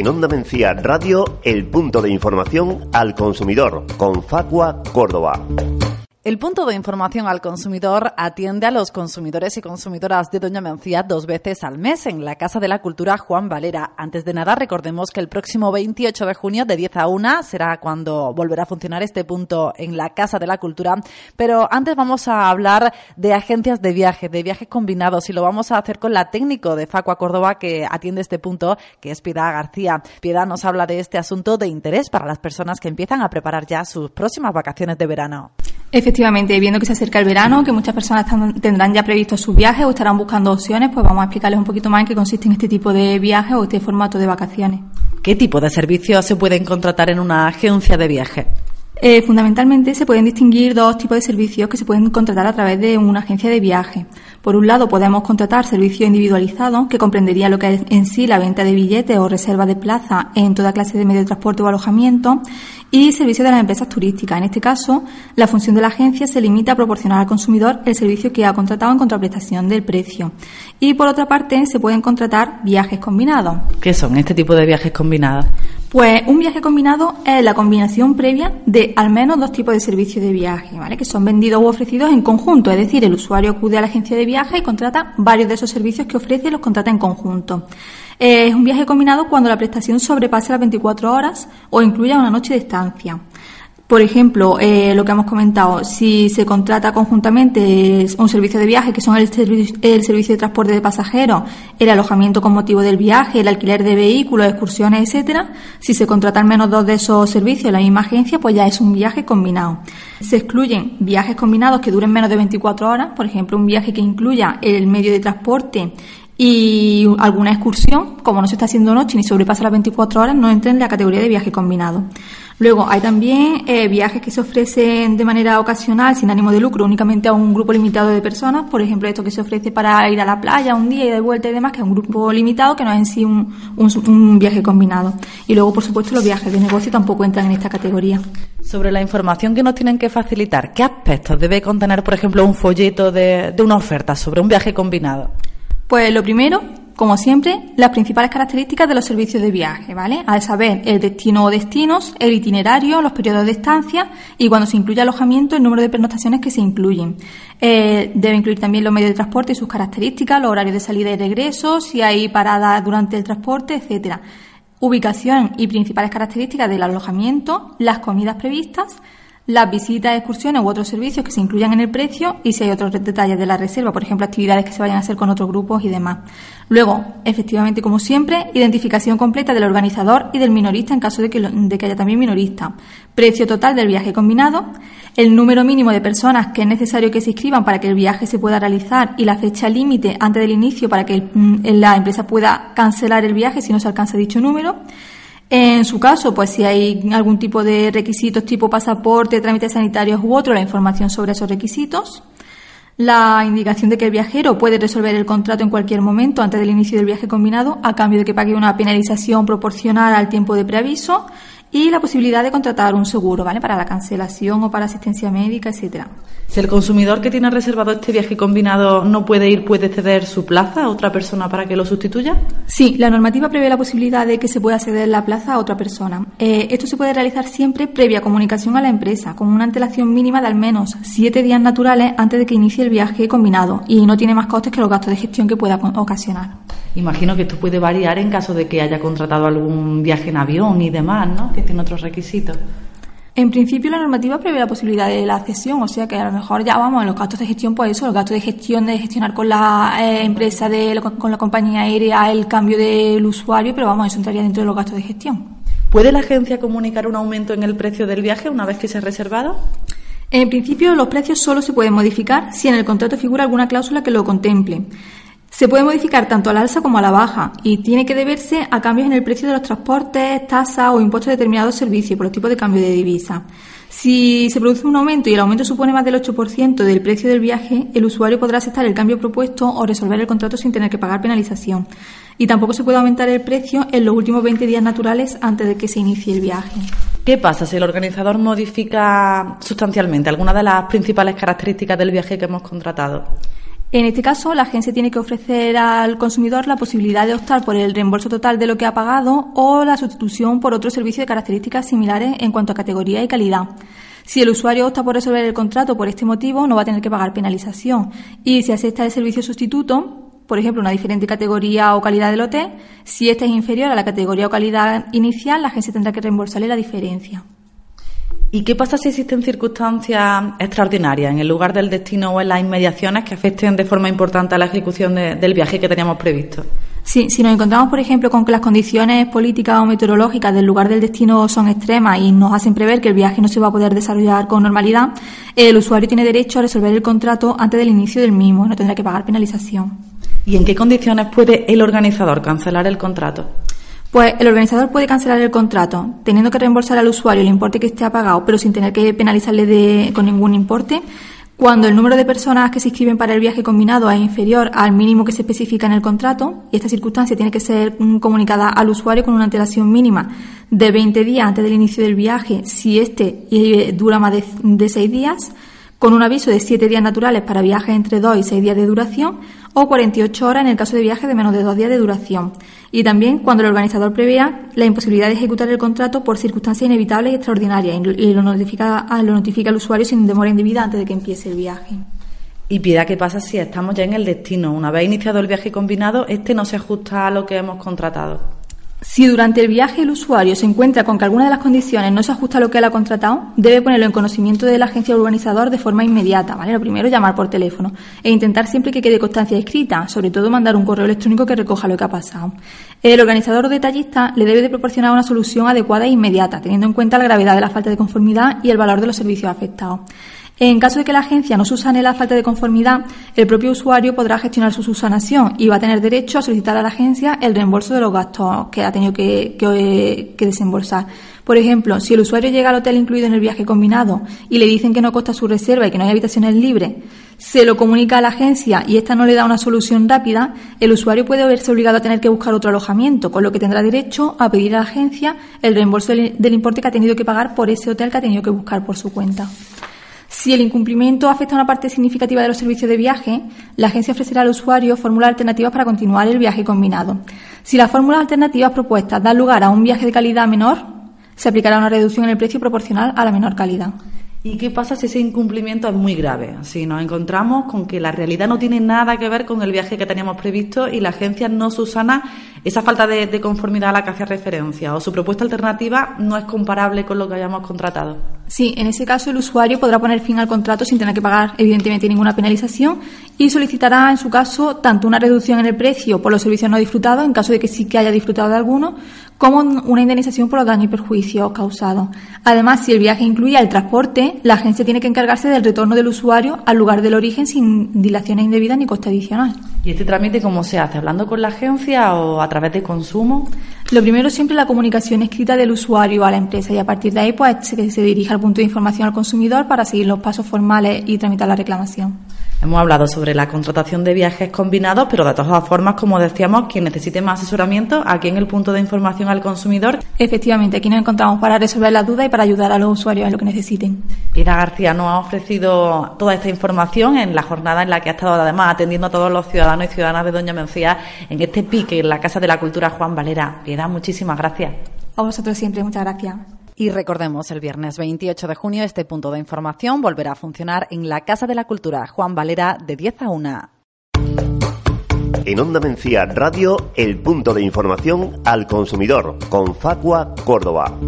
En Onda Mencía Radio, el punto de información al consumidor con Facua Córdoba. El punto de información al consumidor atiende a los consumidores y consumidoras de Doña Mencía dos veces al mes en la Casa de la Cultura Juan Valera. Antes de nada, recordemos que el próximo 28 de junio de 10 a 1 será cuando volverá a funcionar este punto en la Casa de la Cultura. Pero antes vamos a hablar de agencias de viaje, de viajes combinados y lo vamos a hacer con la técnico de Facua Córdoba que atiende este punto, que es Piedad García. Piedad nos habla de este asunto de interés para las personas que empiezan a preparar ya sus próximas vacaciones de verano. Efectivamente, viendo que se acerca el verano, que muchas personas tendrán ya previsto sus viajes o estarán buscando opciones, pues vamos a explicarles un poquito más en qué consiste en este tipo de viajes o este formato de vacaciones. ¿Qué tipo de servicios se pueden contratar en una agencia de viaje? Eh, fundamentalmente se pueden distinguir dos tipos de servicios que se pueden contratar a través de una agencia de viaje. Por un lado, podemos contratar servicios individualizados, que comprendería lo que es en sí la venta de billetes o reserva de plaza en toda clase de medio de transporte o alojamiento, y servicios de las empresas turísticas. En este caso, la función de la agencia se limita a proporcionar al consumidor el servicio que ha contratado en contraprestación del precio. Y por otra parte, se pueden contratar viajes combinados. ¿Qué son este tipo de viajes combinados? Pues un viaje combinado es la combinación previa de al menos dos tipos de servicios de viaje, ¿vale? Que son vendidos u ofrecidos en conjunto, es decir, el usuario acude a la agencia de viaje y contrata varios de esos servicios que ofrece y los contrata en conjunto. Es un viaje combinado cuando la prestación sobrepase las 24 horas o incluya una noche de estancia. Por ejemplo, eh, lo que hemos comentado, si se contrata conjuntamente un servicio de viaje, que son el, el, servicio de transporte de pasajeros, el alojamiento con motivo del viaje, el alquiler de vehículos, excursiones, etcétera, si se contratan menos dos de esos servicios en la misma agencia, pues ya es un viaje combinado. Se excluyen viajes combinados que duren menos de 24 horas, por ejemplo, un viaje que incluya el medio de transporte y alguna excursión, como no se está haciendo noche ni sobrepasa las 24 horas, no entra en la categoría de viaje combinado. Luego, hay también eh, viajes que se ofrecen de manera ocasional, sin ánimo de lucro, únicamente a un grupo limitado de personas. Por ejemplo, esto que se ofrece para ir a la playa un día y de vuelta y demás, que es un grupo limitado, que no es en sí un, viaje combinado. Y luego, por supuesto, los viajes de negocio tampoco entran en esta categoría. Sobre la información que nos tienen que facilitar, ¿qué aspectos debe contener, por ejemplo, un folleto de una oferta sobre un viaje combinado? Pues lo primero, como siempre, las principales características de los servicios de viaje, ¿vale? A saber, el destino o destinos, el itinerario, los periodos de estancia y cuando se incluye alojamiento, el número de pernoctaciones que se incluyen. Eh, debe incluir también los medios de transporte y sus características, los horarios de salida y regreso, si hay paradas durante el transporte, etcétera. Ubicación y principales características del alojamiento, las comidas previstas, las visitas, excursiones u otros servicios que se incluyan en el precio y si hay otros detalles de la reserva, por ejemplo, actividades que se vayan a hacer con otros grupos y demás. Luego, efectivamente, como siempre, identificación completa del organizador y del minorista en caso de que, de que haya también minorista. Precio total del viaje combinado, el número mínimo de personas que es necesario que se inscriban para que el viaje se pueda realizar y la fecha límite antes del inicio para que mm, la empresa pueda cancelar el viaje si no se alcanza dicho número en su caso, pues si hay algún tipo de requisitos tipo pasaporte, trámites sanitarios u otro, la información sobre esos requisitos. La indicación de que el viajero puede resolver el contrato en cualquier momento antes del inicio del viaje combinado a cambio de que pague una penalización proporcional al tiempo de preaviso y la posibilidad de contratar un seguro, ¿vale? Para la cancelación o para asistencia médica, etcétera. Si el consumidor que tiene reservado este viaje combinado no puede ir, ¿puede ceder su plaza a otra persona para que lo sustituya? Sí, la normativa prevé la posibilidad de que se pueda ceder la plaza a otra persona. Eh, esto se puede realizar siempre previa comunicación a la empresa, con una antelación mínima de al menos siete días naturales antes de que inicie el viaje combinado y no tiene más costes que los gastos de gestión que pueda ocasionar. Imagino que esto puede variar en caso de que haya contratado algún viaje en avión y demás, ¿no? Que tiene otros requisitos. En principio la normativa prevé la posibilidad de la cesión, o sea que a lo mejor ya vamos, los gastos de gestión, pues eso, los gastos de gestión de gestionar con la eh, empresa, de, con la compañía aérea, el cambio del usuario, pero vamos, eso entraría dentro de los gastos de gestión. ¿Puede la agencia comunicar un aumento en el precio del viaje una vez que se ha reservado? En principio los precios solo se pueden modificar si en el contrato figura alguna cláusula que lo contemple. Se puede modificar tanto a la alza como a la baja y tiene que deberse a cambios en el precio de los transportes, tasas o impuestos de determinados servicios por los tipos de cambio de divisa. Si se produce un aumento y el aumento supone más del 8% del precio del viaje, el usuario podrá aceptar el cambio propuesto o resolver el contrato sin tener que pagar penalización. Y tampoco se puede aumentar el precio en los últimos 20 días naturales antes de que se inicie el viaje. ¿Qué pasa si el organizador modifica sustancialmente alguna de las principales características del viaje que hemos contratado? En este caso, la agencia tiene que ofrecer al consumidor la posibilidad de optar por el reembolso total de lo que ha pagado o la sustitución por otro servicio de características similares en cuanto a categoría y calidad. Si el usuario opta por resolver el contrato por este motivo, no va a tener que pagar penalización. Y si acepta el servicio sustituto, por ejemplo, una diferente categoría o calidad del hotel, si esta es inferior a la categoría o calidad inicial, la agencia tendrá que reembolsarle la diferencia. ¿Y qué pasa si existen circunstancias extraordinarias en el lugar del destino o en las inmediaciones que afecten de forma importante a la ejecución del viaje que teníamos previsto? Sí, si nos encontramos, por ejemplo, con que las condiciones políticas o meteorológicas del lugar del destino son extremas y nos hacen prever que el viaje no se va a poder desarrollar con normalidad, el usuario tiene derecho a resolver el contrato antes del inicio del mismo, no tendrá que pagar penalización. ¿Y en qué condiciones puede el organizador cancelar el contrato? Pues el organizador puede cancelar el contrato, teniendo que reembolsar al usuario el importe que esté pagado, pero sin tener que penalizarle con ningún importe. Cuando el número de personas que se inscriben para el viaje combinado es inferior al mínimo que se especifica en el contrato, y esta circunstancia tiene que ser mm, comunicada al usuario con una antelación mínima de 20 días antes del inicio del viaje, si este eh, dura más de, de 6 días, con un aviso de 7 días naturales para viajes entre 2 y 6 días de duración, o 48 horas en el caso de viajes de menos de 2 días de duración y también cuando el organizador prevea la imposibilidad de ejecutar el contrato por circunstancias inevitables y extraordinarias y lo notifica, lo notifica al usuario sin demora indebida antes de que empiece el viaje. Y pida qué pasa si estamos ya en el destino. Una vez iniciado el viaje combinado, este no se ajusta a lo que hemos contratado. Si durante el viaje el usuario se encuentra con que alguna de las condiciones no se ajusta a lo que él ha contratado, debe ponerlo en conocimiento de la agencia organizador de forma inmediata, ¿vale? Lo primero, llamar por teléfono e intentar siempre que quede constancia escrita, sobre todo mandar un correo electrónico que recoja lo que ha pasado. El organizador o detallista le debe de proporcionar una solución adecuada e inmediata, teniendo en cuenta la gravedad de la falta de conformidad y el valor de los servicios afectados. En caso de que la agencia no subsane la falta de conformidad, el propio usuario podrá gestionar su subsanación y va a tener derecho a solicitar a la agencia el reembolso de los gastos que ha tenido que, desembolsar. Por ejemplo, si el usuario llega al hotel incluido en el viaje combinado y le dicen que no costa su reserva y que no hay habitaciones libres, se lo comunica a la agencia y esta no le da una solución rápida, el usuario puede verse obligado a tener que buscar otro alojamiento, con lo que tendrá derecho a pedir a la agencia el reembolso del importe que ha tenido que pagar por ese hotel que ha tenido que buscar por su cuenta. Si el incumplimiento afecta a una parte significativa de los servicios de viaje, la agencia ofrecerá al usuario fórmulas alternativas para continuar el viaje combinado. Si las fórmulas alternativas propuestas dan lugar a un viaje de calidad menor, se aplicará una reducción en el precio proporcional a la menor calidad. ¿Y qué pasa si ese incumplimiento es muy grave? Si nos encontramos con que la realidad no tiene nada que ver con el viaje que teníamos previsto y la agencia no susana esa falta de, conformidad a la que hace referencia o su propuesta alternativa no es comparable con lo que hayamos contratado. Sí, en ese caso el usuario podrá poner fin al contrato sin tener que pagar evidentemente ninguna penalización y solicitará en su caso tanto una reducción en el precio por los servicios no disfrutados en caso de que sí que haya disfrutado de alguno como una indemnización por los daños y perjuicios causados. Además, si el viaje incluía el transporte, la agencia tiene que encargarse del retorno del usuario al lugar del origen sin dilaciones indebidas ni coste adicional. ¿Y este trámite cómo se hace? ¿Hablando con la agencia o a través de consumo? Lo primero siempre la comunicación escrita del usuario a la empresa y a partir de ahí pues se, se dirige al punto de información al consumidor para seguir los pasos formales y tramitar la reclamación. Hemos hablado sobre la contratación de viajes combinados, pero de todas formas, como decíamos, quien necesite más asesoramiento, aquí en el punto de información al consumidor. Efectivamente, aquí nos encontramos para resolver las dudas y para ayudar a los usuarios en lo que necesiten. Pilar García nos ha ofrecido toda esta información en la jornada en la que ha estado además atendiendo a todos los ciudadanos y ciudadanas de Doña Mencía en este pique en la Casa de la Cultura Juan Valera. Piedad, muchísimas gracias. A vosotros siempre, muchas gracias. Y recordemos, el viernes 28 de junio este punto de información volverá a funcionar en la Casa de la Cultura Juan Valera de 10 a 1. En Onda Mencía Radio, el punto de información al consumidor con Facua Córdoba.